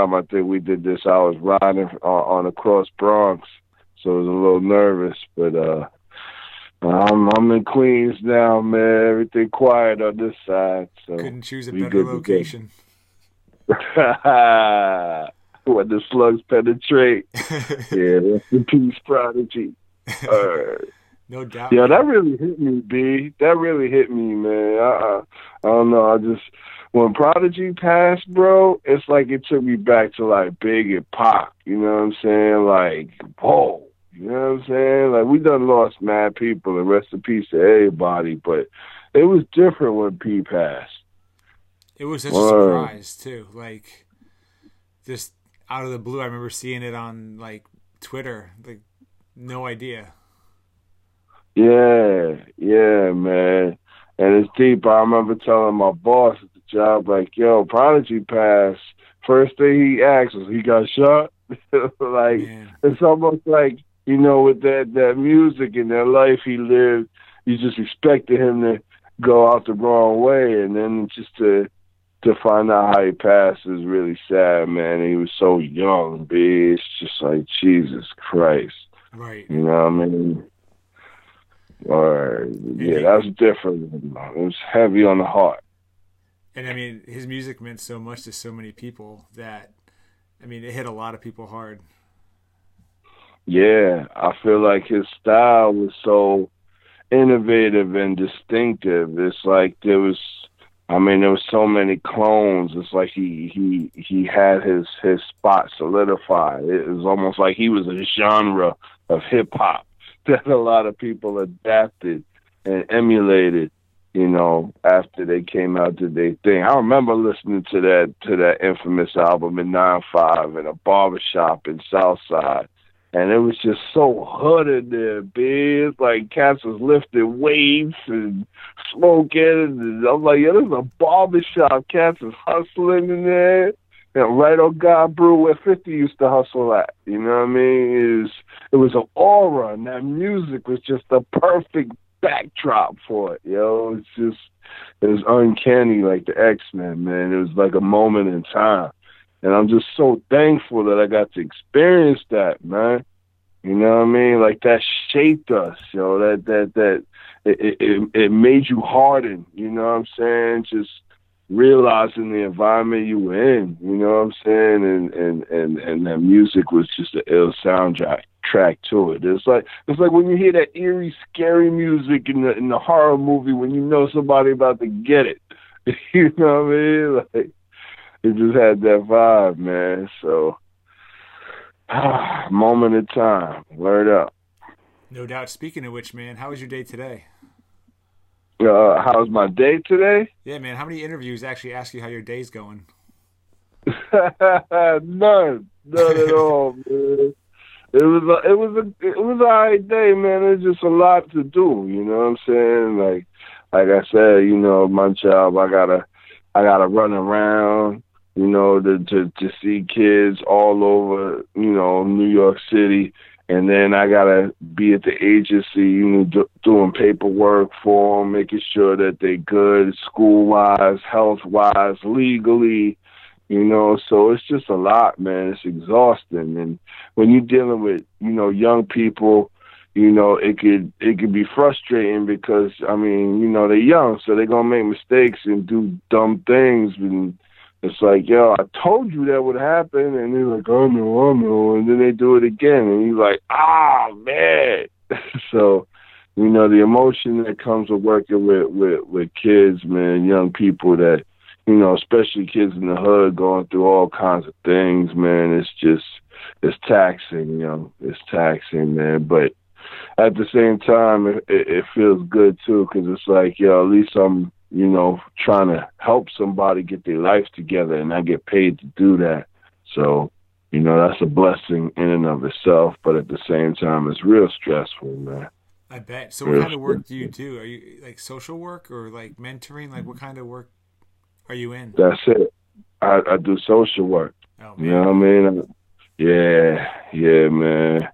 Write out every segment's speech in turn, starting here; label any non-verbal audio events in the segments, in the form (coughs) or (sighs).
time I think we did this, I was riding on, on across Bronx, so I was a little nervous, but uh, I'm I'm in Queens now, man. Everything quiet on this side, so couldn't choose a better location. (laughs) when the slugs penetrate, (laughs) yeah, that's the peace prodigy. (laughs) Uh, no doubt. Yeah, that really hit me, B. That really hit me, man. I, I don't know. I just when Prodigy passed, bro, it's like it took me back to like Big and Pac. You know what I'm saying? Like, whoa. You know what I'm saying? Like we done lost mad people and rest in peace to everybody, but it was different when P passed. It was such a surprise too. Like just out of the blue, I remember seeing it on like Twitter. Like no idea. Yeah, yeah, man. And it's deep. I remember telling my boss job, like, yo, Prodigy passed. First thing he asked was, he got shot? (laughs) like, man. it's almost like, you know, with that, that music and that life he lived, you just expected him to go out the wrong way. And then just to, to find out how he passed is really sad, man. He was so young, B. It's just like, Jesus Christ. Right. You know what I mean? Or yeah, that's different. It was heavy on the heart. And I mean, his music meant so much to so many people that, I mean, it hit a lot of people hard. Yeah, I feel like his style was so innovative and distinctive. It's like there was, I mean, there was so many clones. It's like he he he had his his spot solidified. It was almost like he was a genre of hip hop (laughs) that a lot of people adapted and emulated, you know, after they came out to their thing. I remember listening to that to that infamous album in nine five in a barbershop in Southside. And it was just so hooded there, big. Like cats was lifting weights and smoking. And I'm like, yeah, there's a barbershop. Cats is hustling in there know, right on God Brew where 50 used to hustle at. You know what I mean? It was, it was an aura, and that music was just the perfect backdrop for it. Yo, it's just, it was uncanny like the X Men, man. It was like a moment in time. And I'm just so thankful that I got to experience that, man. You know what I mean? Like that shaped us, yo. That that that it it, it made you harden. You know what I'm saying? Just realizing the environment you were in, you know what I'm saying? And and and and that music was just an ill soundtrack track to it. It's like it's like when you hear that eerie, scary music in the in the horror movie when you know somebody about to get it. (laughs) you know what I mean? Like it just had that vibe, man. So ah, moment in time. Word up. No doubt. Speaking of which, man, how was your day today? Uh, how's my day today? Yeah, man. How many interviews actually ask you how your day's going? (laughs) none, none at (laughs) all, man. It was a, it was a, it was a alright day, man. It's just a lot to do. You know what I'm saying? Like, like I said, you know, my job, I gotta, I gotta run around. You know, to to to see kids all over, you know, New York City and then I gotta be at the agency, you know, do, doing paperwork for them, making sure that they're good, school wise, health wise, legally, you know. So it's just a lot, man. It's exhausting, and when you're dealing with, you know, young people, you know, it could it could be frustrating because I mean, you know, they're young, so they're gonna make mistakes and do dumb things and it's like, yo, I told you that would happen, and they're like, oh no, I know, and then they do it again, and you're like, ah, man. (laughs) so, you know, the emotion that comes with working with with with kids, man, young people that, you know, especially kids in the hood going through all kinds of things, man. It's just, it's taxing, you know, it's taxing, man. But at the same time, it, it feels good too, because it's like, yo, at least I'm you know, trying to help somebody get their life together and I get paid to do that. So, you know, that's a blessing in and of itself, but at the same time it's real stressful, man. I bet. So what kind of work do you do? Are you like social work or like mentoring? Like what kind of work are you in? That's it. I, I do social work. Oh, you know what I mean? Yeah, yeah, man.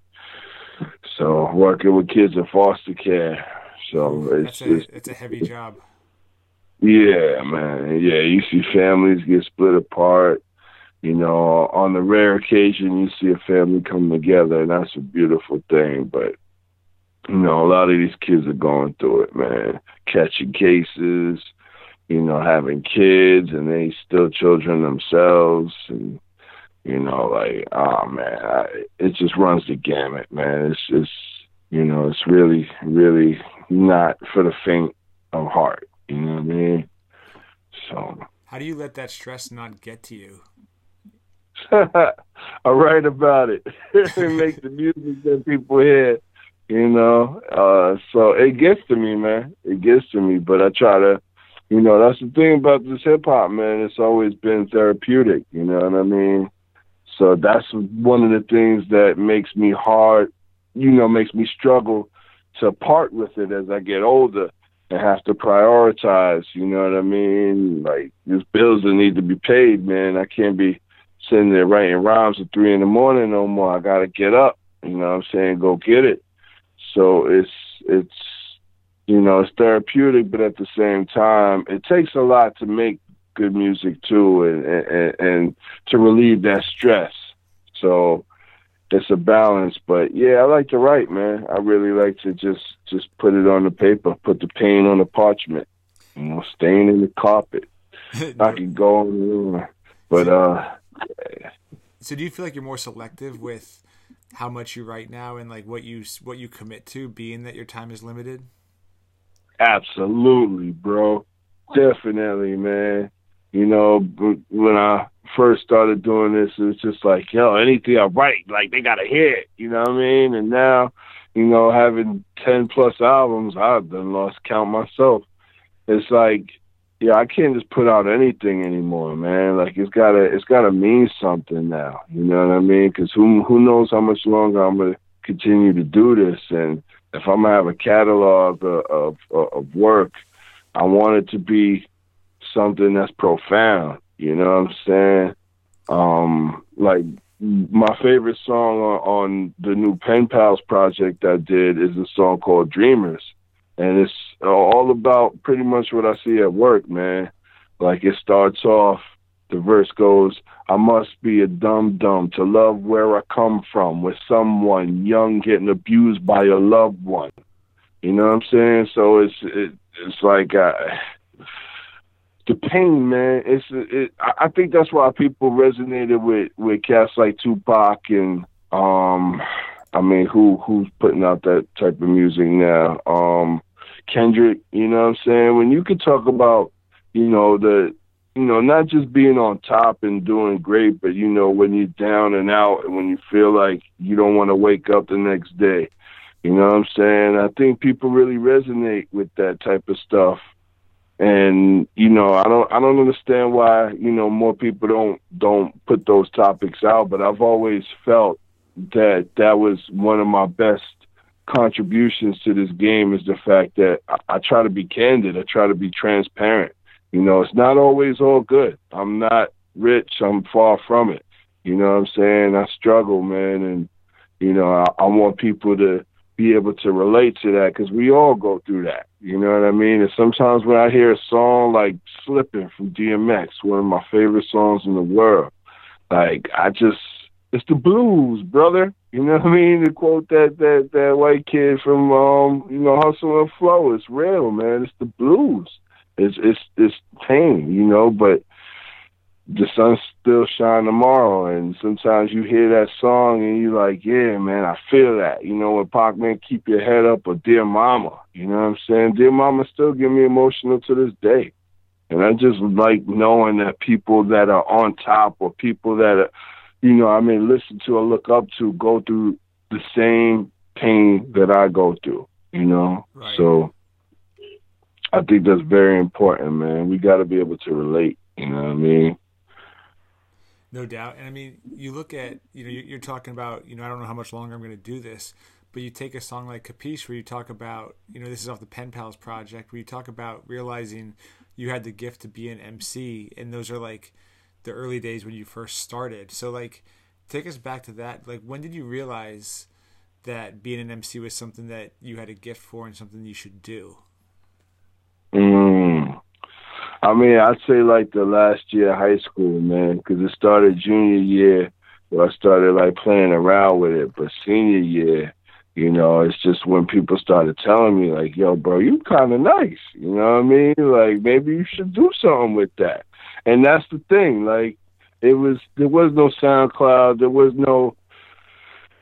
So working with kids in foster care. So it's, That's a, it's, it's a heavy job. Yeah, man. Yeah, you see families get split apart. you know, on the rare occasion you see a family come together, and that's a beautiful thing. But you know, a lot of these kids are going through it, man. Catching cases, you know, having kids, and they still children themselves, and you know, like, oh man, I, it just runs the gamut, man. It's just, you know, it's really, really not for the faint of heart. You know what I mean? So. How do you let that stress not get to you? (laughs) I write about it (laughs) and make the music that people hear. You know, uh, so it gets to me, man. It gets to me, but I try to, you know, that's the thing about this hip hop, man. It's always been therapeutic. You know what I mean? So that's one of the things that makes me hard, you know, makes me struggle to part with it as I get older and have to prioritize. You know what I mean? Like there's bills that need to be paid, man. I can't be sitting there writing rhymes at three in the morning no more. I gotta get up. You know what I'm saying? Go get it. So it's it's you know it's therapeutic, but at the same time, it takes a lot to make good music too, and and, and to relieve that stress. So it's a balance. But yeah, I like to write, man. I really like to just just put it on the paper, put the paint on the parchment, you know, stain in the carpet. (laughs) I can go on, but uh. So do you feel like you're more selective with how much you write now and like what you what you commit to, being that your time is limited? Absolutely, bro. Definitely, man. You know, when I first started doing this, it was just like, yo, anything I write, like they gotta hear it. You know what I mean? And now, you know, having ten plus albums, I've done lost count myself. It's like, yeah, I can't just put out anything anymore, man. Like it's gotta, it's gotta mean something now. You know what I mean? Because who, who knows how much longer I'm gonna continue to do this? And if I'm gonna have a catalog of, of, of work, I want it to be something that's profound. You know what I'm saying? Um, like my favorite song on, on the new Pen Pals project I did is a song called Dreamers. And it's all about pretty much what I see at work, man. Like it starts off, the verse goes, I must be a dumb dumb to love where I come from with someone young getting abused by a loved one. You know what I'm saying? So it's it, it's like uh, the pain, man. It's it, I think that's why people resonated with with cats like Tupac and um, I mean, who who's putting out that type of music now? Um, Kendrick. You know what I'm saying? When you could talk about, you know, the you know, not just being on top and doing great, but you know, when you're down and out and when you feel like you don't want to wake up the next day. You know what I'm saying? I think people really resonate with that type of stuff and you know i don't i don't understand why you know more people don't don't put those topics out but i've always felt that that was one of my best contributions to this game is the fact that I, I try to be candid. I try to be transparent. You know it's not always all good. I'm not rich. I'm far from it. You know what i'm saying? I struggle man. And you know i, I want people to be able to relate to that because we all go through that. You know what I mean? And sometimes when I hear a song like "Slipping" from DMX, one of my favorite songs in the world, like I just it's the blues, brother. You know what I mean? To quote that that that white kid from um, you know, Hustle and Flow, it's real, man. It's the blues. It's it's it's pain, you know, but the sun still shine tomorrow. And sometimes you hear that song and you're like, yeah, man, I feel that. You know, when Pac Man, keep your head up or Dear Mama, you know what I'm saying? Dear Mama still get me emotional to this day. And I just like knowing that people that are on top or people that are, you know, I mean, listen to or look up to go through the same pain that I go through, you know? Right. So I think that's very important, man. We got to be able to relate, you know what I mean? No doubt. And I mean, you look at, you know, you're talking about, you know, I don't know how much longer I'm going to do this, but you take a song like Capiche where you talk about, you know, this is off the Pen Pals project, where you talk about realizing you had the gift to be an MC. And those are like the early days when you first started. So, like, take us back to that. Like, when did you realize that being an MC was something that you had a gift for and something you should do? I mean, I'd say like the last year of high school, man, because it started junior year where I started like playing around with it. But senior year, you know, it's just when people started telling me like, "Yo, bro, you kind of nice," you know what I mean? Like maybe you should do something with that. And that's the thing. Like it was, there was no SoundCloud, there was no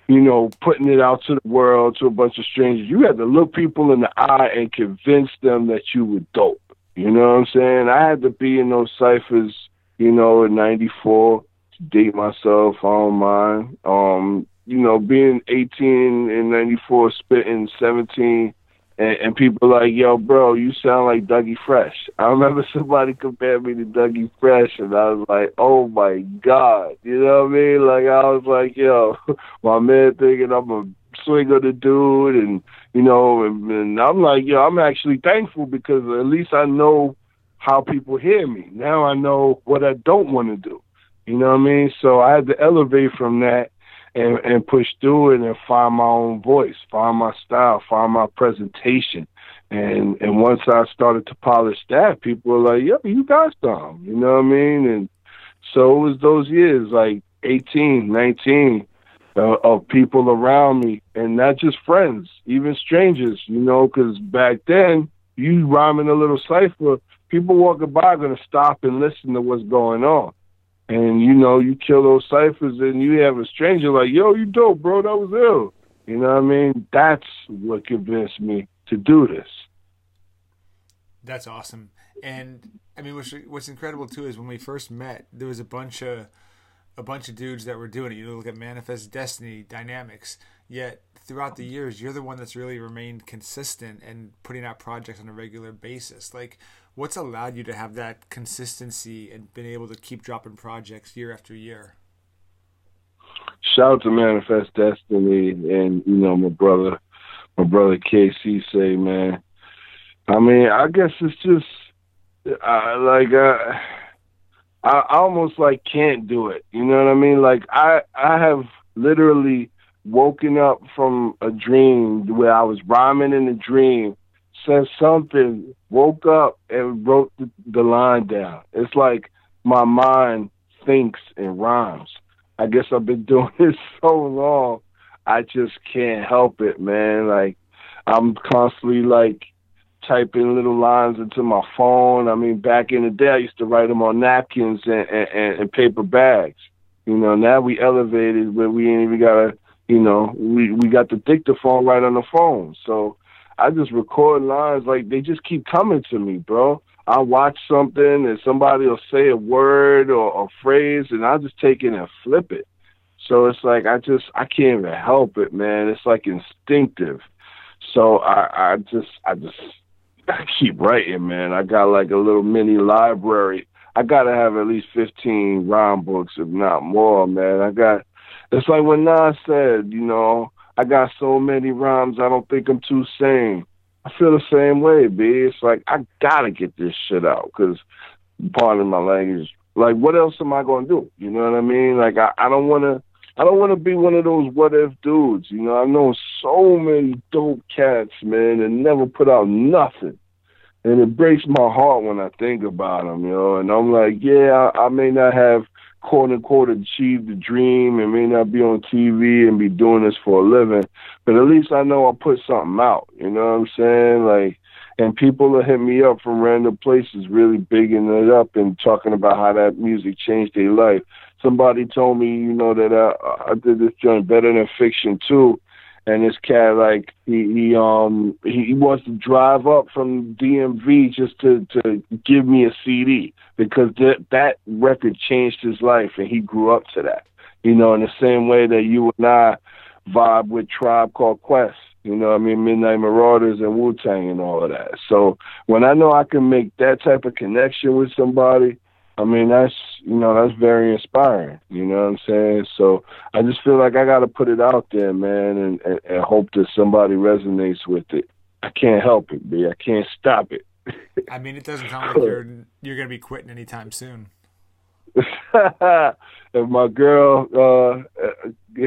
you know, putting it out to the world to a bunch of strangers. You had to look people in the eye and convince them that you were dope. You know what I'm saying? I had to be in those ciphers, you know, in '94 to date myself. I don't mind. Um, you know, being 18 in '94, spitting 17 and, and people like, yo, bro, you sound like Dougie Fresh. I remember (laughs) somebody compared me to Dougie Fresh, and I was like, oh my god, you know what I mean? Like I was like, yo, (laughs) my man thinking I'm a swinger the dude, and you know, and, and I'm like, yo, I'm actually thankful because at least I know how people hear me. Now I know what I don't want to do. You know what I mean? So I had to elevate from that and, and push through it and find my own voice, find my style, find my presentation. And and once I started to polish that, people were like, "Yo, you got some," you know what I mean? And so it was those years, like 18, 19, uh, of people around me, and not just friends, even strangers, you know, because back then, you rhyming a little cipher, people walking by are going to stop and listen to what's going on. And you know you kill those ciphers and you have a stranger like yo you dope bro that was ill. You know what i mean? That's what convinced me to do this. That's awesome. And i mean what's, what's incredible too is when we first met there was a bunch of a bunch of dudes that were doing it you look at manifest destiny dynamics yet throughout the years you're the one that's really remained consistent and putting out projects on a regular basis like what's allowed you to have that consistency and been able to keep dropping projects year after year? Shout out to Manifest Destiny and you know my brother, my brother KC say man. I mean, I guess it's just uh, like uh, I almost like can't do it. You know what I mean? Like I I have literally woken up from a dream where I was rhyming in a dream said something, woke up and wrote the, the line down. It's like my mind thinks in rhymes. I guess I've been (laughs) doing this so long, I just can't help it, man. Like I'm constantly like typing little lines into my phone. I mean, back in the day, I used to write them on napkins and, and, and paper bags. You know, now we elevated where we ain't even gotta, you know, we we got the dictaphone right on the phone. So I just record lines like they just keep coming to me, bro. I watch something and somebody will say a word or a phrase and I just take it and flip it. So it's like I just I can't even help it, man. It's like instinctive. So I I just I just I keep writing, man. I got like a little mini library. I gotta have at least fifteen rhyme books, if not more, man. I got it's like when Nas said, you know, I got so many rhymes, I don't think I'm too sane. I feel the same way, B. It's like I gotta get this shit out because, pardon my language, like what else am I gonna do? You know what I mean? Like I, I don't wanna, I don't wanna be one of those what if dudes. You know, I know so many dope cats, man, and never put out nothing, and it breaks my heart when I think about them. You know, and I'm like, yeah, I, I may not have quote unquote achieved the dream and may not be on TV and be doing this for a living, but at least I know I put something out. You know what I'm saying? Like, and people will hit me up from random places, really bigging it up and talking about how that music changed their life. Somebody told me, you know, that I, I did this joint better than fiction too, and this cat like he, he um he, he wants to drive up from DMV just to to give me a CD because that that record changed his life and he grew up to that. You know, in the same way that you and I vibe with Tribe Called Quest. You know, I mean Midnight Marauders and Wu Tang and all of that. So when I know I can make that type of connection with somebody, I mean, that's you know that's very inspiring. You know what I'm saying? So I just feel like I got to put it out there, man, and, and, and hope that somebody resonates with it. I can't help it, B. I can't stop it. (laughs) I mean, it doesn't sound like you're you're gonna be quitting anytime soon. (laughs) if my girl uh,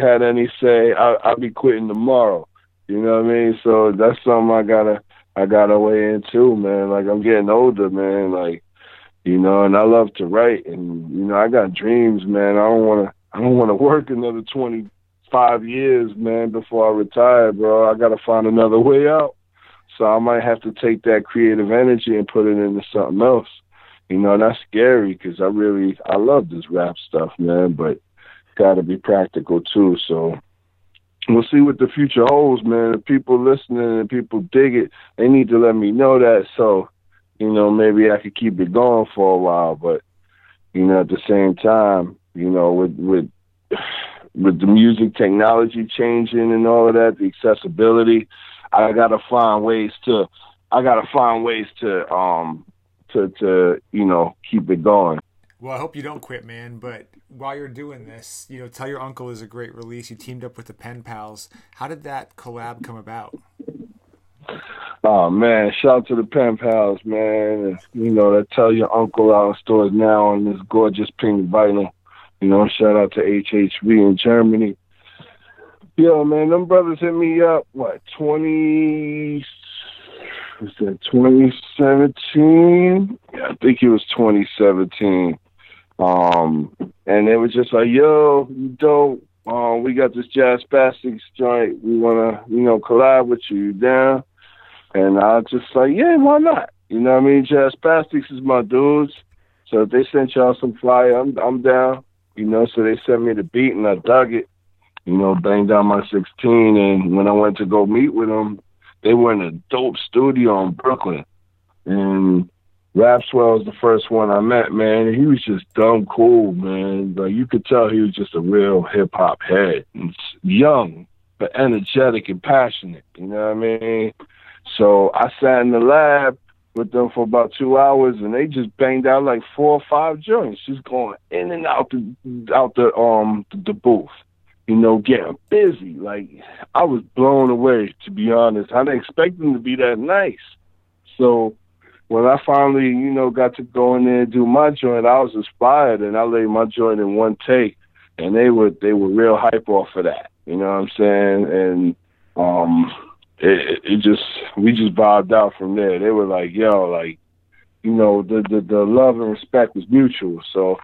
had any say, I, I'll be quitting tomorrow. You know what I mean? So that's something I gotta I gotta weigh in too, man. Like I'm getting older, man. Like you know, and I love to write, and you know, I got dreams, man. I don't want to, (laughs) I don't want to work another twenty five years, man, before I retire, bro. I got to find another way out. So I might have to take that creative energy and put it into something else. You know, and that's scary because I really, I love this rap stuff, man, but got to be practical too. So we'll see what the future holds, man. If people listening and people dig it, they need to let me know that. So, you know, maybe I could keep it going for a while. But, you know, at the same time, you know, with with (sighs) with the music technology changing and all of that, the accessibility, I gotta find ways to I gotta find ways to um to to, you know, keep it going. Well, I hope you don't quit, man. But while you're doing this, you know, Tell Your Uncle is a great release. You teamed up with the Pen Pals. How did that collab come about? Oh man, shout out to the Pen Pals, man. You know, that Tell Your Uncle out in stores now on this gorgeous pink vinyl. You know, shout out to HHV in Germany. Yo, man, them brothers hit me up, what, 20, was that 2017? Yeah, I think it was 2017. Um, and it was just like, yo, you dope. Um, we got this Jazz Spastiks joint. We want to, you know, collab with you. You down? And I was just like, yeah, why not? You know what I mean? Jazz Spastiks is my dudes. So if they sent y'all some flyer, I'm, I'm down. You know, so they sent me the beat and I dug it. You know, banged down my 16. And when I went to go meet with them, they were in a dope studio in Brooklyn. And Rapswell was the first one I met, man. He was just dumb cool, man. Like you could tell he was just a real hip hop head. And young, but energetic and passionate. You know what I mean? So I sat in the lab with them for about two hours, and they just banged out like four or five joints, just going in and out the out the um the, booth. You know, getting busy. Like I was blown away, to be honest. I didn't expect them to be that nice. So when I finally, you know, got to go in there and do my joint, I was inspired, and I laid my joint in one take, and they were they were real hype off of that. You know what I'm saying? And um it, it just we just vibed out from there. They were like, yo, like, you know, the the the love and respect was mutual. So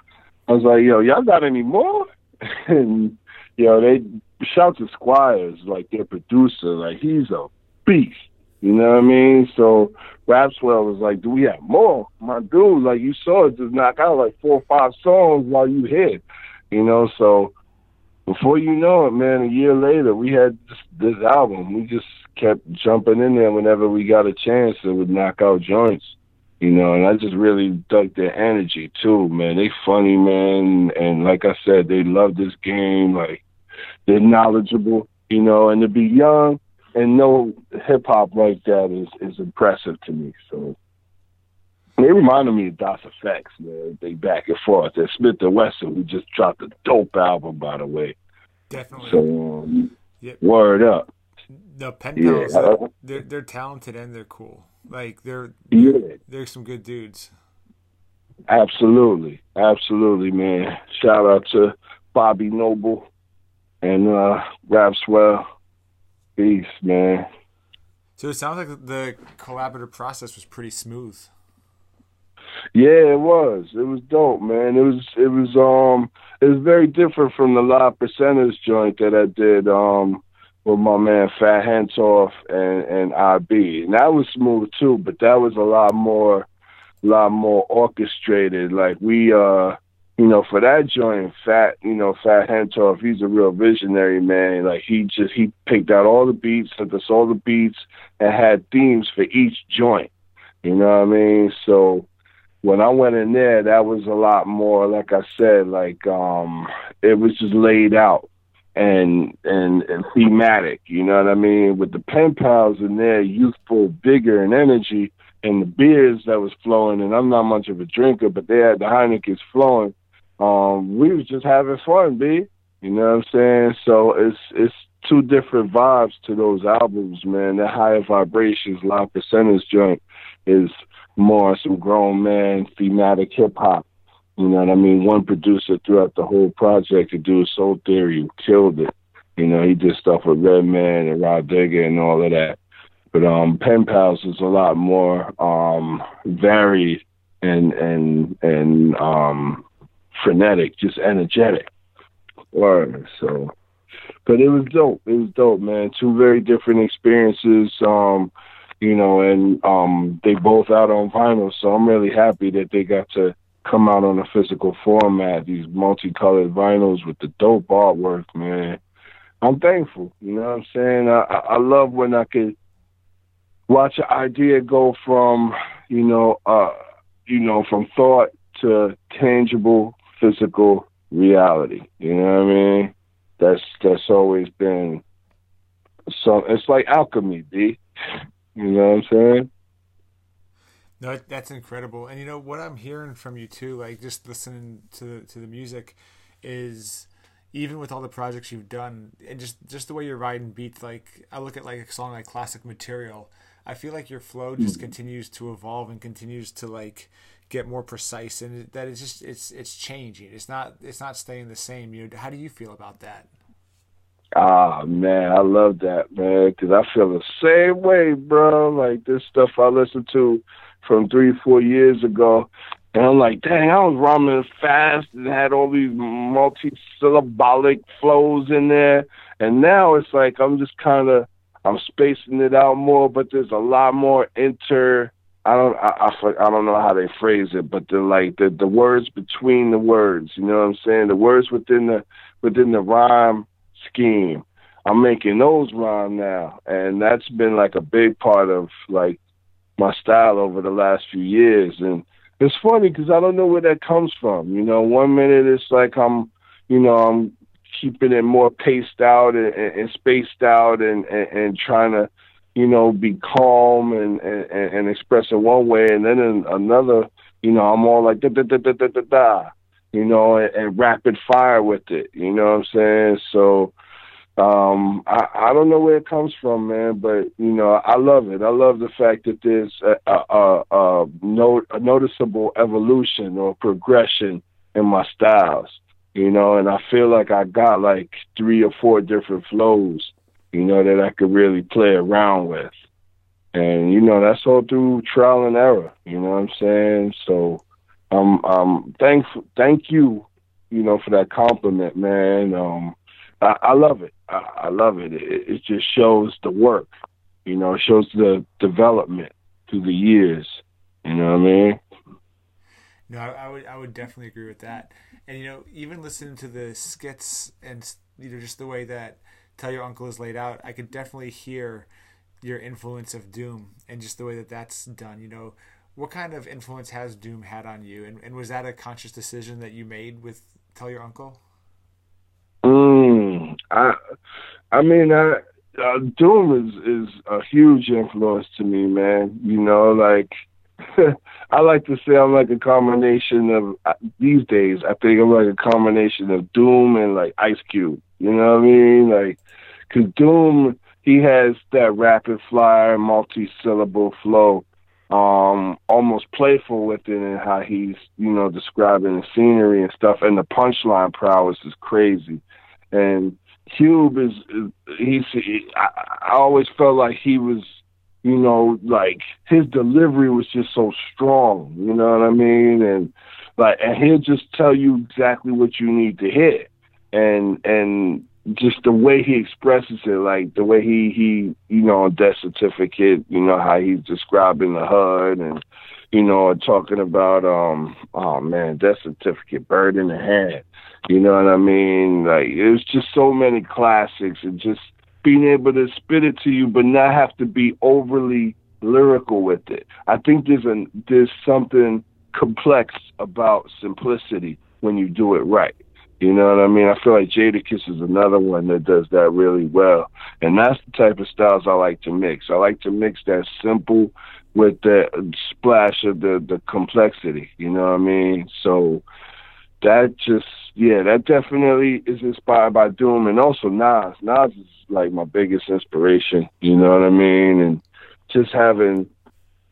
I was like, yo, y'all got any more? (laughs) and you know, they shout to Squires, like their producer, like he's a beast. You know what I mean? So Rapswell was like, "Do we have more?" My dude, like you saw it just knock out like four or five songs while you hit. You know, so before you know it, man, a year later we had this, this album. We just kept jumping in there whenever we got a chance and would knock out joints. You know, and I just really dug their energy too, man. They funny, man, and like I said, they love this game. Like they're knowledgeable, you know, and to be young and know hip hop like that is is impressive to me. So they reminded me of Das EFX, man. They back and forth. They're Smif-N-Wessun, who just dropped a dope album, by the way. Definitely. So um, yep. word up. The pen pals, yeah. they're they're talented and they're cool. Like they're yeah. they're some good dudes. Absolutely, absolutely, man. Shout out to Bobby Noble and uh Rapswell. Peace, man. So it sounds like the collaborative process was pretty smooth. Yeah, it was. It was dope, man. It was it was um it was very different from the live percenters joint that I did um with my man Fat Hentoff and and IB. And that was smooth too, but that was a lot more lot more orchestrated. Like we uh you know, for that joint, Fat, you know, Fat Hentoff, he's a real visionary man. Like he just he picked out all the beats, sent us all the beats, and had themes for each joint. You know what I mean? So when I went in there, that was a lot more, like I said, like um, it was just laid out and and and thematic. You know what I mean? With the pen pals in there, youthful vigor and energy, and the beers that was flowing. And I'm not much of a drinker, but they had the Heineken's flowing um, we was just having fun, B. You know what I'm saying? So it's it's two different vibes to those albums, man. The higher vibrations, live percenters joint is more some grown man thematic hip hop. You know what I mean? One producer throughout the whole project to do Soul Theory killed it. You know, he did stuff with Redman and Rod Digger and all of that. But um Pen Pals is a lot more um varied and and and um frenetic, just energetic. Or so but it was dope. It was dope, man. Two very different experiences. Um, you know, and um, they both out on vinyl, so I'm really happy that they got to come out on a physical format. These multicolored vinyls with the dope artwork, man. I'm thankful. You know what I'm saying? I I love when I could watch an idea go from you know uh you know from thought to tangible physical reality. You know what I mean? That's that's always been so. It's like alchemy, B. (laughs) You know what I'm saying? No, that's incredible. And you know what I'm hearing from you too, like just listening to to the music, is even with all the projects you've done and just just the way you're writing beats. Like I look at like a song like Classic Material. I feel like your flow just mm-hmm. continues to evolve and continues to like get more precise and that it's just it's it's changing it's not it's not staying the same you know how do you feel about that ah man i love that man because i feel the same way bro like this stuff i listen to from three four years ago and i'm like dang i was rhyming fast and had all these multi-syllabic flows in there and now it's like i'm just kind of i'm spacing it out more but there's a lot more inter I don't I, I, I don't know how they phrase it, but the like the the words between the words, you know what I'm saying? The words within the within the rhyme scheme. I'm making those rhyme now, and that's been like a big part of like my style over the last few years. And it's funny because I don't know where that comes from. You know, one minute it's like I'm, you know, I'm keeping it more paced out and, and, and spaced out and, and, and trying to you know, be calm and, and, and express it one way, and then in another, you know, I'm all like da da da da da da da, you know, and, and rapid fire with it. You know what I'm saying? So um I, I don't know where it comes from, man, but you know, I love it. I love the fact that there's a a, a, a, a noticeable evolution or progression in my styles. You know, and I feel like I got like three or four different flows you know, that I could really play around with. And, you know, that's all through trial and error, you know what I'm saying? So um um thankful thank you, you know, for that compliment, man. Um I, I love it. I, I love it. it. It just shows the work, you know, it shows the development through the years. You know what I mean? No, I, I would I would definitely agree with that. And you know, even listening to the skits and you know just the way that Tell Your Uncle is laid out, I could definitely hear your influence of Doom and just the way that that's done. You know, what kind of influence has Doom had on you, and, and was that a conscious decision that you made with Tell Your Uncle? Mm, I, I mean, I, uh, Doom is is a huge influence to me, man. You know, like (laughs) I like to say I'm like a combination of uh, these days. I think I'm like a combination of Doom and like Ice Cube. You know what I mean? Like, cause Doom he has that rapid fire, multi-syllable flow, um, almost playful with it and how he's you know describing the scenery and stuff. And the punchline prowess is crazy. And Cube is, he's he, I, I always felt like he was you know, like his delivery was just so strong, you know what I mean? And like and he'll just tell you exactly what you need to hear. And and just the way he expresses it, like the way he he you know, on death certificate, you know, how he's describing the HUD and you know, talking about um oh man, death certificate, bird in the hand. You know what I mean? Like it was just so many classics and just being able to spit it to you, but not have to be overly lyrical with it. I think there's a there's something complex about simplicity when you do it right. You know what I mean? I feel like Jadakiss is another one that does that really well. And that's the type of styles I like to mix. I like to mix that simple with the splash of the, the complexity. You know what I mean? So that just yeah, that definitely is inspired by Doom and also Nas. Nas is like my biggest inspiration. You know what I mean? And just having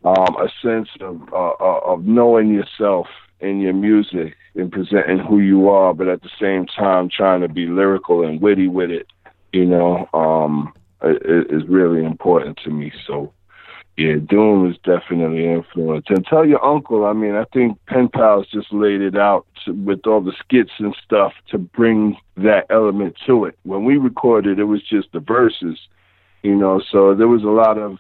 um, a sense of uh, uh, of knowing yourself in your music and presenting who you are, but at the same time trying to be lyrical and witty with it. You know, um, is really important to me. So yeah, Doom is definitely an influence. And tell your uncle, I mean, I think Pen Pals just laid it out to, with all the skits and stuff to bring that element to it. When we recorded, it was just the verses, you know, so there was a lot of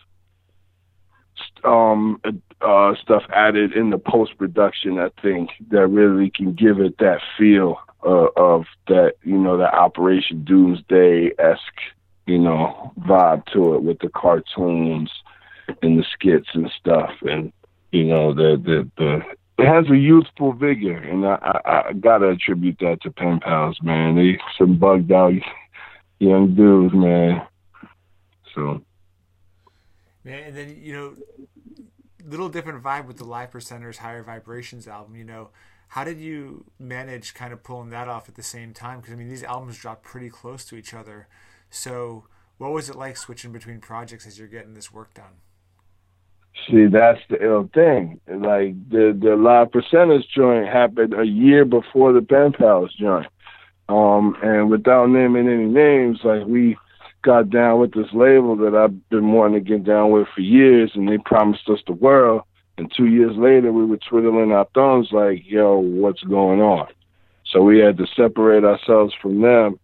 um uh stuff added in the post production I think that really can give it that feel uh, of that you know that Operation Doomsday esque you know vibe to it with the cartoons and the skits and stuff, and you know the the the it has a youthful vigor, and I, I, I gotta attribute that to Pen Pals, man. They some bugged out (laughs) young dudes, man. So, man, and then you know, little different vibe with the Live Percenters Higher Vibrations album. You know, how did you manage kind of pulling that off at the same time? Because I mean, these albums dropped pretty close to each other. So, what was it like switching between projects as you're getting this work done? See, that's the ill thing. Like the the Live Percenters joint happened a year before the Pen Pals joint. Um, and without naming any names, like we got down with this label that I've been wanting to get down with for years, and they promised us the world. And two years later, we were twiddling our thumbs like, yo, what's going on? So we had to separate ourselves from them,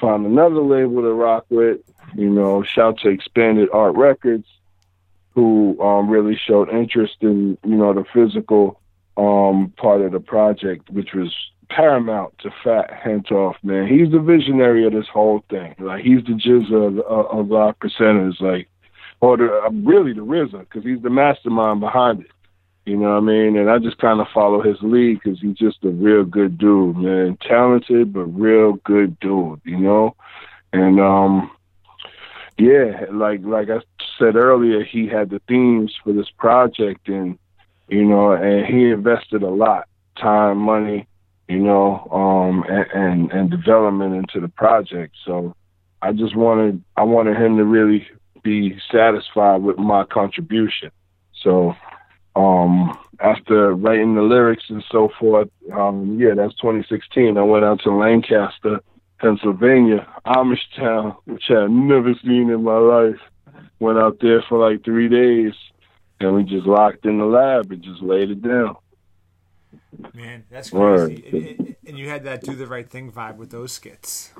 find another label to rock with, you know, shout to Expanded Art Records who um, really showed interest in you know the physical um, part of the project, which was paramount to Fat Hentoff. Man, he's the visionary of this whole thing. Like he's the GZA of, of, our percenters, like or the, uh, really the RZA, because he's the mastermind behind it. You know what I mean? And I just kind of follow his lead because he's just a real good dude, man. Talented but real good dude. You know, and um yeah, like like I said earlier, he had the themes for this project, and you know, and he invested a lot, time, money, you know, um, and, and and development into the project. So I just wanted I wanted him to really be satisfied with my contribution. So um, after writing the lyrics and so forth, um, yeah, that's 2016. I went out to Lancaster Pennsylvania, Amish town, which I've never seen in my life. Went out there for like three days, and we just locked in the lab and just laid it down. Man, that's crazy. And, and, you had that do the right thing vibe with those skits.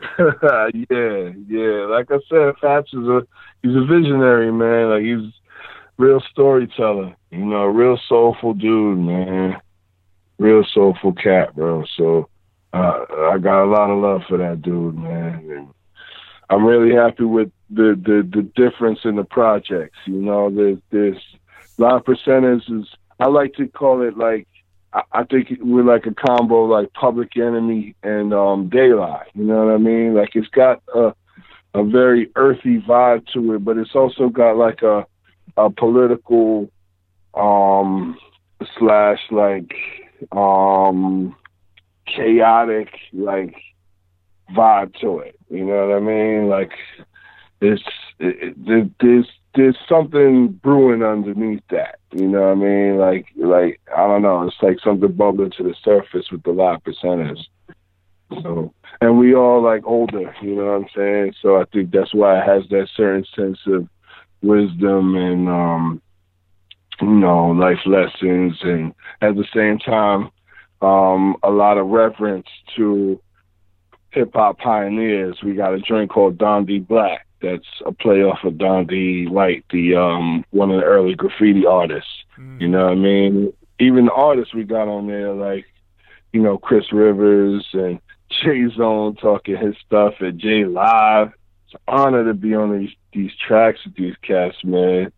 (laughs) yeah, yeah. Like I said, Fats is a he's a visionary man. Like he's real storyteller. You know, real soulful dude, man. Real soulful cat, bro. So uh, I got a lot of love for that dude, man. And I'm really happy with the, the, the difference in the projects. You know, there's, there's Live Percenters is, I like to call it like, I, think we're like a combo like Public Enemy and um, Daylight. You know what I mean? Like it's got a, a very earthy vibe to it, but it's also got like a, a political um, slash like um chaotic like vibe to it. You know what I mean? Like it's it, it, there's something brewing underneath that. You know what I mean? Like like I don't know. It's like something bubbling to the surface with the live percenters. So and we all like older. You know what I'm saying? So I think that's why it has that certain sense of wisdom and um you know life lessons and at the same time um, a lot of reference to hip hop pioneers. We got a joint called Dondi Black that's a play off of Dondi White, the um, one of the early graffiti artists. Mm. You know what I mean? Even the artists we got on there, like you know Chris Rivers and (laughs) Jay Zone talking his stuff at J Live. It's an honor to be on these these tracks with these cats, man.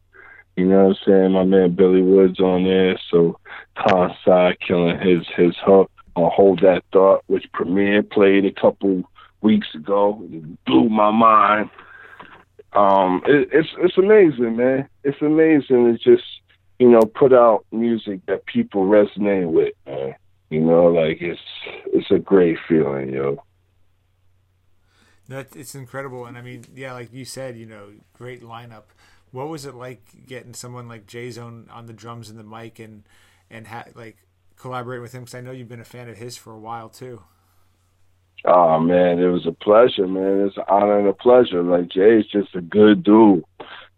You know what I'm saying? My man Billy Woods on there, so Conside killing his his hook on Hold That Thought, which Premier played a couple weeks ago. It blew my mind. Um, it, it's it's amazing, man. It's amazing to just you know put out music that people resonate with, man. You know, like it's it's a great feeling, yo. That it's incredible, and I mean, yeah, like you said, you know, great lineup what was it like getting someone like J-Zone on the drums and the mic and and ha- like collaborating with him? Because I know you've been a fan of his for a while too. Oh man, it was a pleasure, man. It's an honor and a pleasure. Like Jay's just a good dude.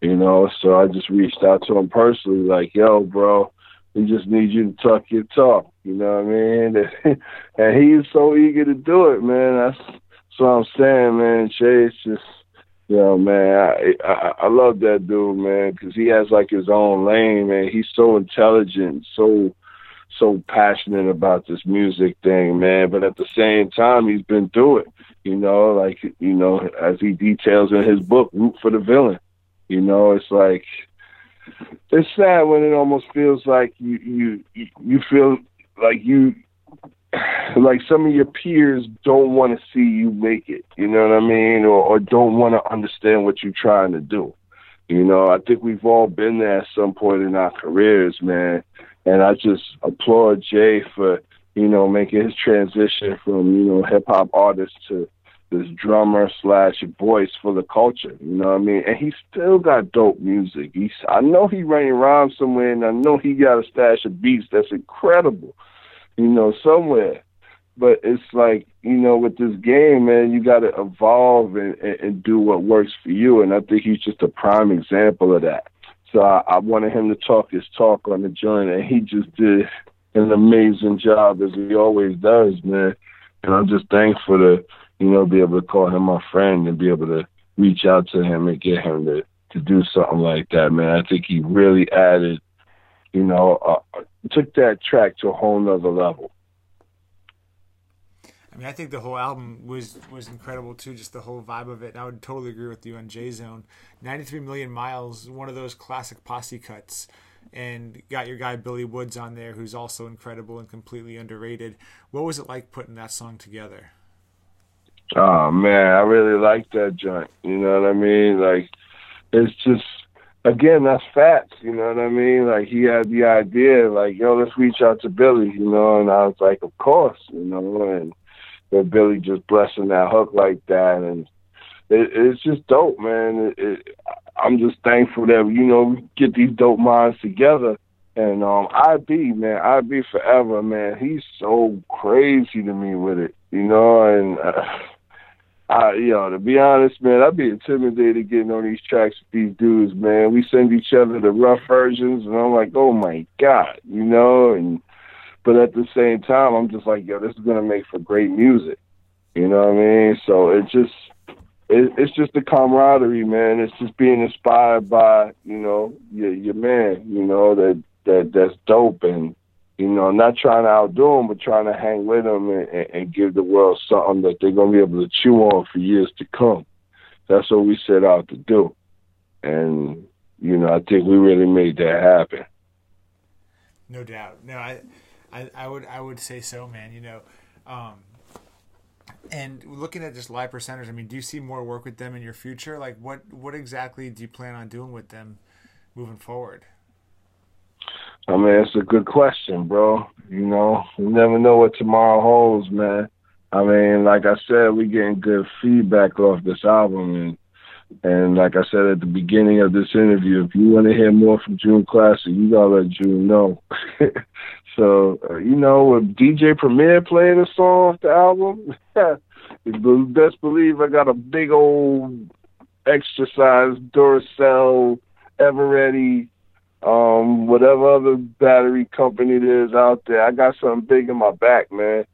You know, so I just reached out to him personally, like, yo, bro, we just need you to talk your talk. You know what I mean? (laughs) and he's so eager to do it, man. That's, that's what I'm saying, man. Jay's just, you know, man, I, I, I love that dude, man, because he has like his own lane, man. He's so intelligent, so so passionate about this music thing, man. But at the same time, he's been through it, you know, like you know, as he details in his book, "Root for the Villain." You know, it's like it's sad when it almost feels like you you you feel like you (sighs) like some of your peers don't want to see you make it, you know what I mean, or, or don't want to understand what you're trying to do. You know, I think we've all been there at some point in our careers, man. And I just applaud Jay for, you know, making his transition from, you know, hip hop artist to this drummer slash voice for the culture. You know what I mean? And he still got dope music. He's I know he running around somewhere and I know he got a stash of beats that's incredible you know, somewhere. But it's like, you know, with this game, man, you got to evolve and, and, and do what works for you. And I think he's just a prime example of that. So I, I wanted him to talk his talk on the joint, and he just did an amazing job as he always does, man. And I'm just thankful to, you know, be able to call him my friend and be able to reach out to him and get him to to do something like that, man. I think he really added, you know, uh, took that track to a whole nother level. I mean, I think the whole album was was incredible too. Just the whole vibe of it. And I would totally agree with you on J-Zone. Ninety three million miles, one of those classic posse cuts, and got your guy Billy Woods on there, who's also incredible and completely underrated. What was it like putting that song together? Oh man, I really like that joint. You know what I mean? Like, it's just again, that's facts. You know what I mean? Like he had the idea, like, yo, let's reach out to Billy. You know, and I was like, of course. You know, and then Billy just blessing that hook like that, and it, it's just dope, man. It, it, I'm just thankful that you know we get these dope minds together. And um, IB, man, IB forever, man. He's so crazy to me with it, you know, and. Uh, I, you know, to be honest, man, I'd be intimidated getting on these tracks with these dudes, man. We send each other the rough versions, and I'm like, oh my god, you know. And but at the same time, I'm just like, yo, this is gonna make for great music, you know what I mean? So it just, it, it's just the camaraderie, man. It's just being inspired by, you know, your your man, you know, that that that's dope and you know, not trying to outdo them, but trying to hang with them and, and, and give the world something that they're to be able to chew on for years to come. That's what we set out to do. And, you know, I think we really made that happen. No doubt. No, I, I, I would, I would say so, man. You know, um, and looking at just live percenters, I mean, do you see more work with them in your future? Like, what, what exactly do you plan on doing with them moving forward? I mean, it's a good question, bro. You know, you never know what tomorrow holds, man. I mean, like I said, we getting good feedback off this album, and and like I said at the beginning of this interview, if you want to hear more from June Classic, you gotta let June know. (laughs) so, uh, you know, with DJ Premier playing a song off the album, (laughs) best believe I got a big old extra size Duracell Eveready um, whatever other battery company it is out there. I got something big in my back, man.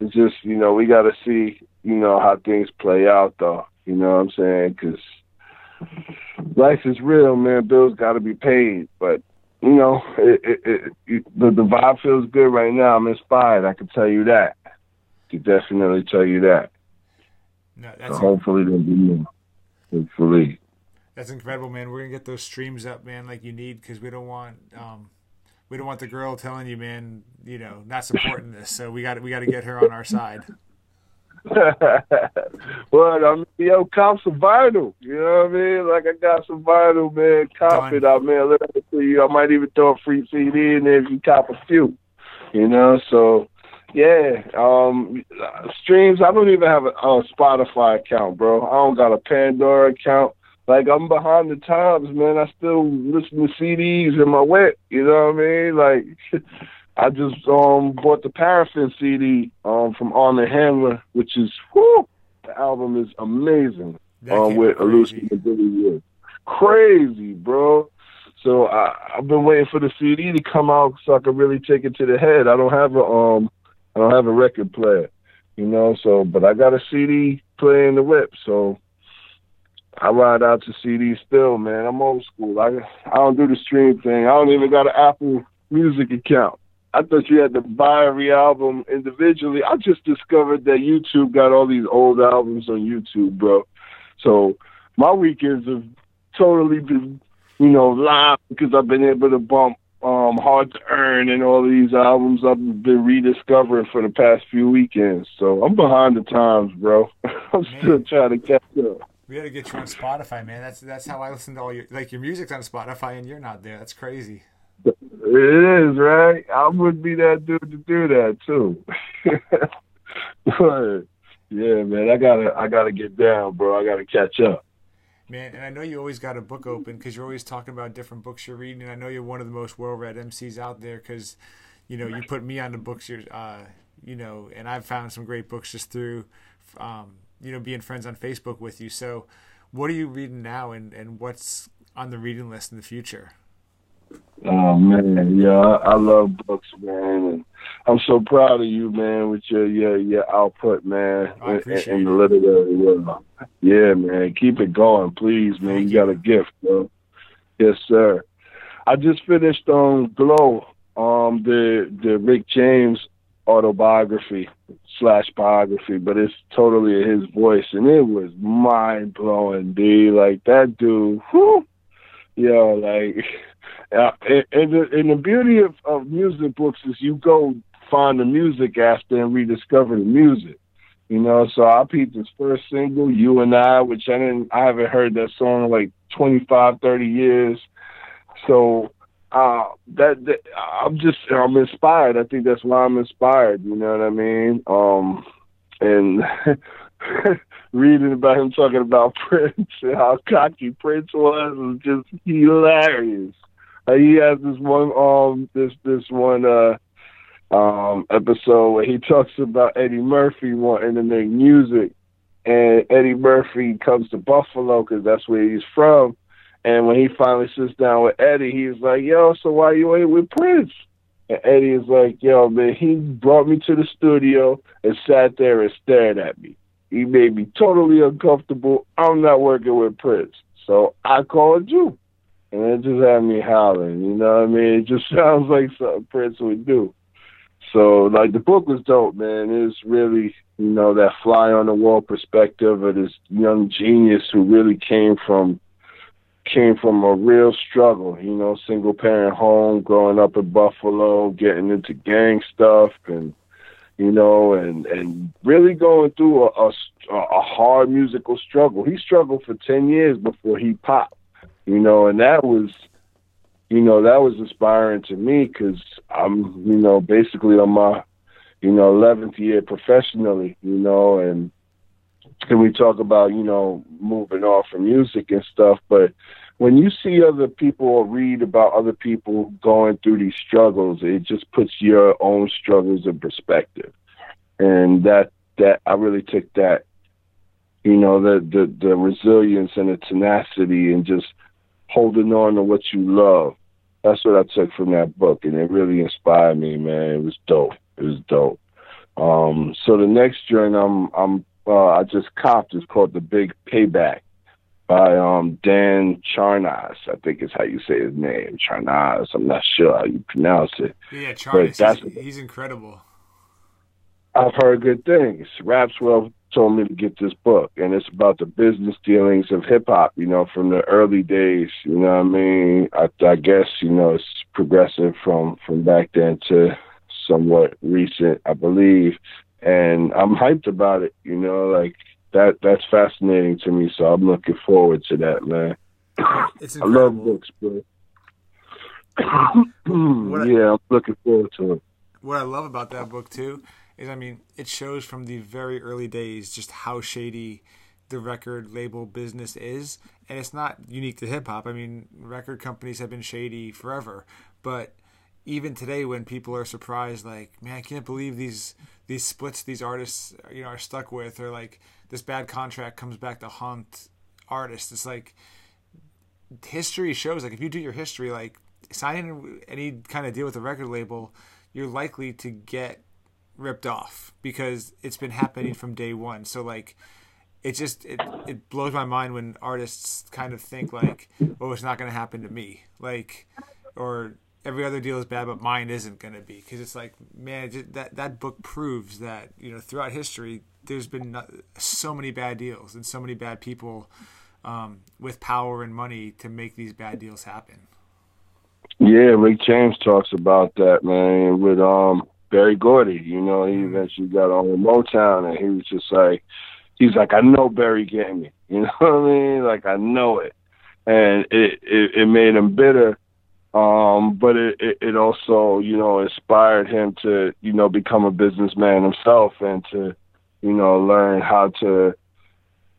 It's just, you know, we got to see, you know, how things play out, though. You know what I'm saying? Because life is real, man. Bills got to be paid. But, you know, it, it, it, the, the vibe feels good right now. I'm inspired. I can tell you that. I can definitely tell you that. No, that's so hopefully there'll be more. Hopefully. That's incredible, man. We're gonna get those streams up, man, like you need, because we don't want um, we don't want the girl telling you, man, you know, not supporting this. So we got we got to get her on our side. (laughs) well, I'm yo, cop some vinyl. You know what I mean? Like I got some vinyl, man. Cop it out, man. Let me see you. I might even throw a free CD in there if you cop a few. You know, so yeah. Um, streams. I don't even have a, a Spotify account, bro. I don't got a Pandora account like I'm behind the times, man. I still listen to CDs in my wet. You know what I mean? Like (laughs) I just um bought the Paraffin CD um from Armand Hammer, which is whoo, the album is amazing. um with Elucid and Billy Wood. crazy, bro. So I, I've been waiting for the CD to come out so I can really take it to the head. I don't have a um, I don't have a record player, you know. So, but I got a CD player in the whip, so I ride out to CD still, man. I'm old school. I I don't do the stream thing. I don't even got an Apple Music account. I thought you had to buy every album individually. I just discovered that YouTube got all these old albums on YouTube, bro. So my weekends have totally been, you know, live because I've been able to bump um, Hard to Earn and all these albums I've been rediscovering for the past few weekends. So I'm behind the times, bro. (laughs) I'm man, still trying to catch up. We got to get you on Spotify, man. That's that's how I listen to all your like your music's on Spotify and you're not there. That's crazy. It is right. I would be that dude to do that too. (laughs) but yeah, man, I gotta I gotta get down, bro. I gotta catch up. Man, and I know you always got a book open because you're always talking about different books you're reading, and I know you're one of the most well-read MCs out there because, you know, you put me on the books you're, uh, you know, and I've found some great books just through, um, you know, being friends on Facebook with you. So, what are you reading now, and and what's on the reading list in the future? Oh man, yeah, I, I love books, man, and I'm so proud of you, man, with your your your output, man, in, in, the literary world. Yeah, man, keep it going, please, man. You got a gift, bro. Yes, sir. I just finished on Glow, um, the the Rick James autobiography slash biography, but it's totally his voice, and it was mind blowing, dude. Like that dude, whew, yo, like (laughs) uh, and, the, and the beauty of, of music books is you go find the music after and rediscover the music. You know, so I peeped his first single, You and I, which I didn't, I haven't heard that song in like 25, 30 years. So, uh, that, that I'm just, I'm inspired. I think that's why I'm inspired. You know what I mean? Um, and (laughs) reading about him talking about (laughs) Prince and how cocky Prince was was just hilarious. Uh, he has this one um this this one uh um episode where he talks about Eddie Murphy wanting to make music, and Eddie Murphy comes to Buffalo because that's where he's from. And when he finally sits down with Eddie, he's like, "Yo, so why you ain't with Prince?" And Eddie is like, "Yo, man, he brought me to the studio and sat there and stared at me. He made me totally uncomfortable. I'm not working with Prince, so I called you." and it just had me howling. You know what I mean? It just (laughs) sounds like something Prince would do. So, like, the book was dope, man. It's really, you know, that fly on the wall perspective of this young genius who really came from came from a real struggle, you know, single parent home, growing up in Buffalo, getting into gang stuff, and you know, and and really going through a, a, a hard musical struggle. He struggled for ten years before he popped you know, and that was, you know, that was inspiring to me because I'm, you know, basically on my, you know, 11th year professionally, you know, and and we talk about, you know, moving off from music and stuff, but when you see other people or read about other people going through these struggles, it just puts your own struggles in perspective. And that that I really took that, you know, the the the resilience and the tenacity and just holding on to what you love. That's what I took from that book, and it really inspired me, man. It was dope. It was dope. Um, so the next journey I'm I'm uh, I just copped is called The Big Payback by um, Dan Charnas. I think is how you say his name, Charnas. I'm not sure how you pronounce it. Yeah, Charnas. He's, he's incredible. I've heard good things. Rapswell told me to get this book, and it's about the business dealings of hip hop. You know, from the early days. You know what I mean? I, I guess you know it's progressive from from back then to somewhat recent, I believe. And I'm hyped about it. You know, like that. That's fascinating to me. So I'm looking forward to that, man. It's (coughs) I love books, bro. (coughs) yeah, I'm looking forward to it. What I love about that book too is I mean, it shows from the very early days just how shady the record label business is, and it's not unique to hip hop. I mean, record companies have been shady forever, but even today, when people are surprised, like, man, I can't believe these these splits these artists you know are stuck with, or like this bad contract comes back to haunt artists. It's like history shows like if you do your history, like signing any kind of deal with a record label, you're likely to get ripped off because it's been happening from day one. So like it just it, it blows my mind when artists kind of think like, oh, it's not going to happen to me, like, or every other deal is bad, but mine isn't going to be because it's like, man, just, that that book proves that you know throughout history there's been so many bad deals and so many bad people um, with power and money to make these bad deals happen. Yeah, Rick James talks about that man with um Berry Gordy. You know, he mm-hmm. eventually got on Motown, and he was just like he's like, I know Berry getting (laughs) me. You know what I mean? Like I know it, and it it, it made him bitter. Um, but it, it, it also, you know, inspired him to, you know, become a businessman himself and to, you know, learn how to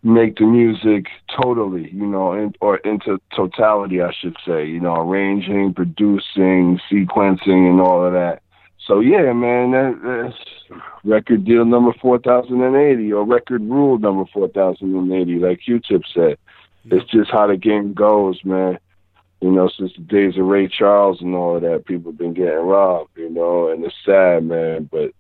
make the music totally, you know, in, or into totality, I should say, you know, arranging, producing, sequencing, and all of that. So yeah, man, that, that's record deal number four thousand and eighty, or record rule number four thousand and eighty, like Q-Tip said. It's just how the game goes, man. You know, since the days of Ray Charles and all of that, people have been getting robbed. You know, and it's sad, man. But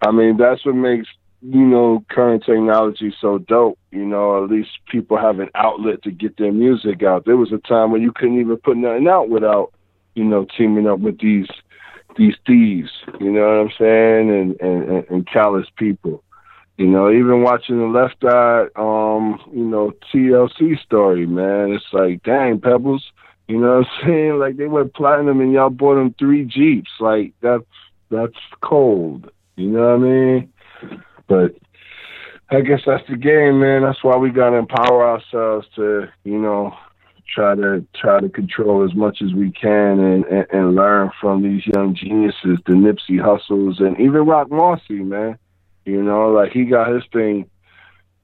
I mean, that's what makes you know current technology so dope. You know, at least people have an outlet to get their music out. There was a time when you couldn't even put nothing out without, you know, teaming up with these these thieves, you know what I'm saying, and and and callous people. You know, even watching the Left Eye, um, you know, TLC story, man, it's like, dang, Pebbles, you know what I'm saying? Like they went platinum and y'all bought them three Jeeps. Like that's that's cold. You know what I mean? But I guess that's the game, man. That's why we gotta empower ourselves to, you know, try to try to control as much as we can and, and, and learn from these young geniuses, the Nipsey Hussles and even Roc Marci, man. You know, like he got his thing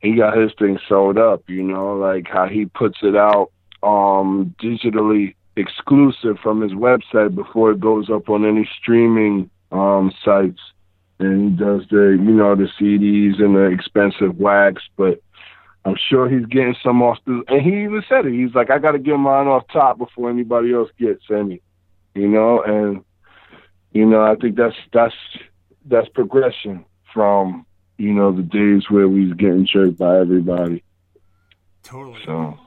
he got his thing sold up, you know, like how he puts it out um digitally exclusive from his website before it goes up on any streaming um sites. And he does the you know, the CDs and the expensive wax, but I'm sure he's getting some off the, and he even said it. He's like, I got to get mine off top before anybody else gets any, you know. And you know, I think that's that's that's progression from you know the days where we was getting jerked by everybody. Totally. So.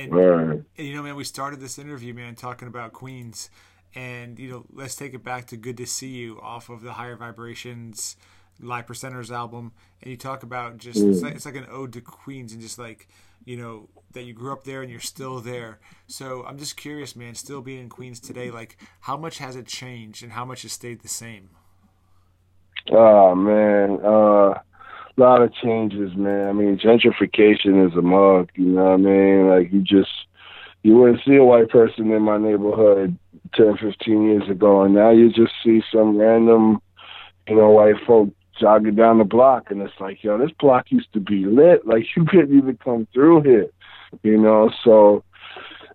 And, right. and you know, man, we started this interview, man, talking about Queens, and you know, let's take it back to "Good to See You" off of the Higher Vibrations Live Percenters album, and you talk about just mm. it's, like, it's like an ode to Queens and just like you know that you grew up there and you're still there. So I'm just curious, man, still being in Queens today, like how much has it changed and how much has stayed the same? Oh man, uh, a lot of changes, man. I mean, gentrification is a mug. You know what I mean? Like you just you wouldn't see a white person in my neighborhood 10, 15 years ago, and now you just see some random, you know, white folk jogging down the block, and it's like, yo, this block used to be lit. Like (laughs) you couldn't even come through here, you know. So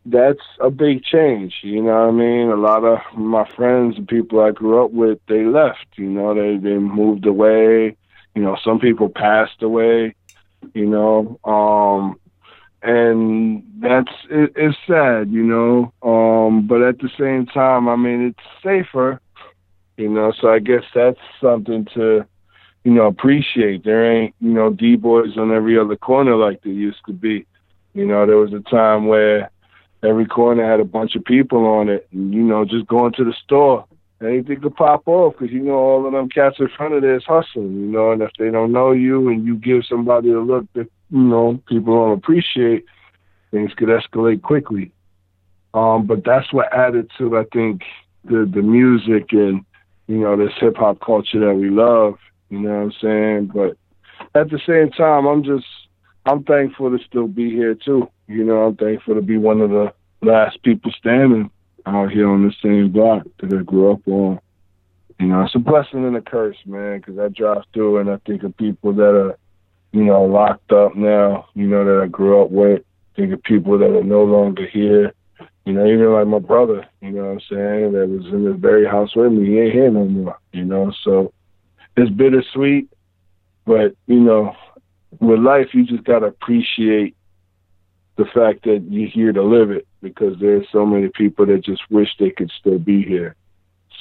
that's a big change. You know what I mean? A lot of my friends and people I grew up with, they left. You know, they they moved away. You know, some people passed away. You know, um, and that's it, it's sad. You know, um, but at the same time, I mean, it's safer. You know, so I guess that's something to you know, appreciate. There ain't, you know, D boys on every other corner like there used to be. You know, there was a time where every corner had a bunch of people on it, and you know, just going to the store, anything could pop off because you know all of them cats in front of there is hustling. You know, and if they don't know you and you give somebody a look that you know people don't appreciate, things could escalate quickly. Um, but that's what added to, I think, the the music and you know this hip hop culture that we love you know what I'm saying? But at the same time, I'm just I'm thankful to still be here too. You know, I'm thankful to be one of the last people standing out here on the same block that I grew up on. You know, it's a blessing and a curse, man, because I drive through and I think of people that are, you know, locked up now, you know, that I grew up with. Think of people that are no longer here. You know, even like my brother, you know what I'm saying, that was in this very house with me. He ain't here no more, you know, so it's bittersweet, but you know, with life, you just gotta appreciate the fact that you're here to live it because there's so many people that just wish they could still be here.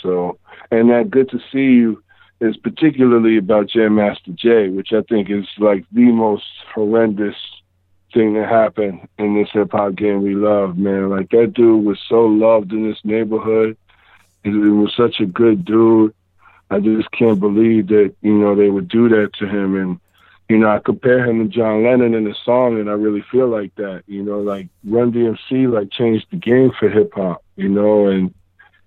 So, and that good to see you is particularly about Jam Master Jay, which I think is like the most horrendous thing that happened in this hip hop game we love, man. Like that dude was so loved in this neighborhood. He was such a good dude. I just can't believe that, you know, they would do that to him and you know, I compare him to John Lennon in the song, and I really feel like that. You know, like Run DMC like changed the game for hip hop. You know, and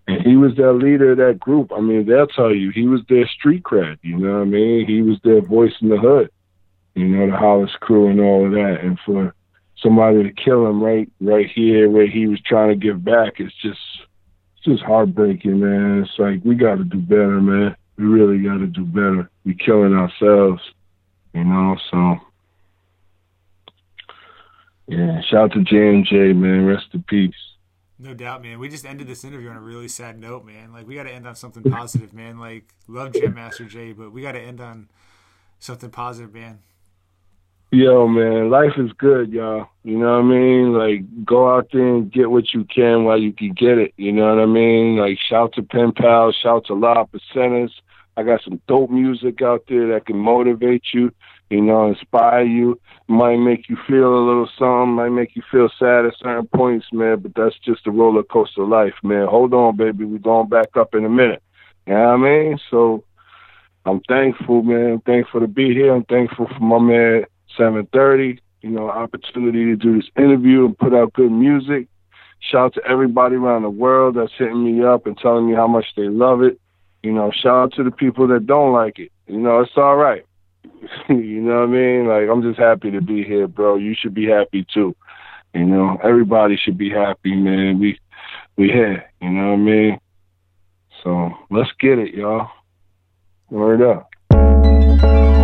and he was their leader of that group. I mean, they'll tell you he was their street cred. You know what I mean? He was their voice in the hood. You know, the Hollis crew and all of that. And for somebody to kill him right right here where he was trying to give back, it's just it's just heartbreaking, man. It's like we got to do better, man. We really got to do better. We killing ourselves. You know, so yeah, shout out to J and J, man. Rest in peace. No doubt, man. We just ended this interview on a really sad note, man. Like we got to end on something positive, man. Like love Jam Master Jay, but we got to end on something positive, man. Yo, man, life is good, y'all. You know what I mean? Like, go out there and get what you can while you can get it. You know what I mean? Like, shout to Pen Pals, shout to Live Percenters. I got some dope music out there that can motivate you, you know, inspire you. Might make you feel a little something, might make you feel sad at certain points, man, but that's just the roller coaster life, man. Hold on, baby. We're going back up in a minute. You know what I mean? So I'm thankful, man. I'm thankful to be here. I'm thankful for my man 730, you know, opportunity to do this interview and put out good music. Shout out to everybody around the world that's hitting me up and telling me how much they love it. You know, shout out to the people that don't like it. You know, it's all right. (laughs) you know what I mean? Like, I'm just happy to be here, bro. You should be happy too. You know, everybody should be happy, man. We we here. You know what I mean? So let's get it, y'all. Word up.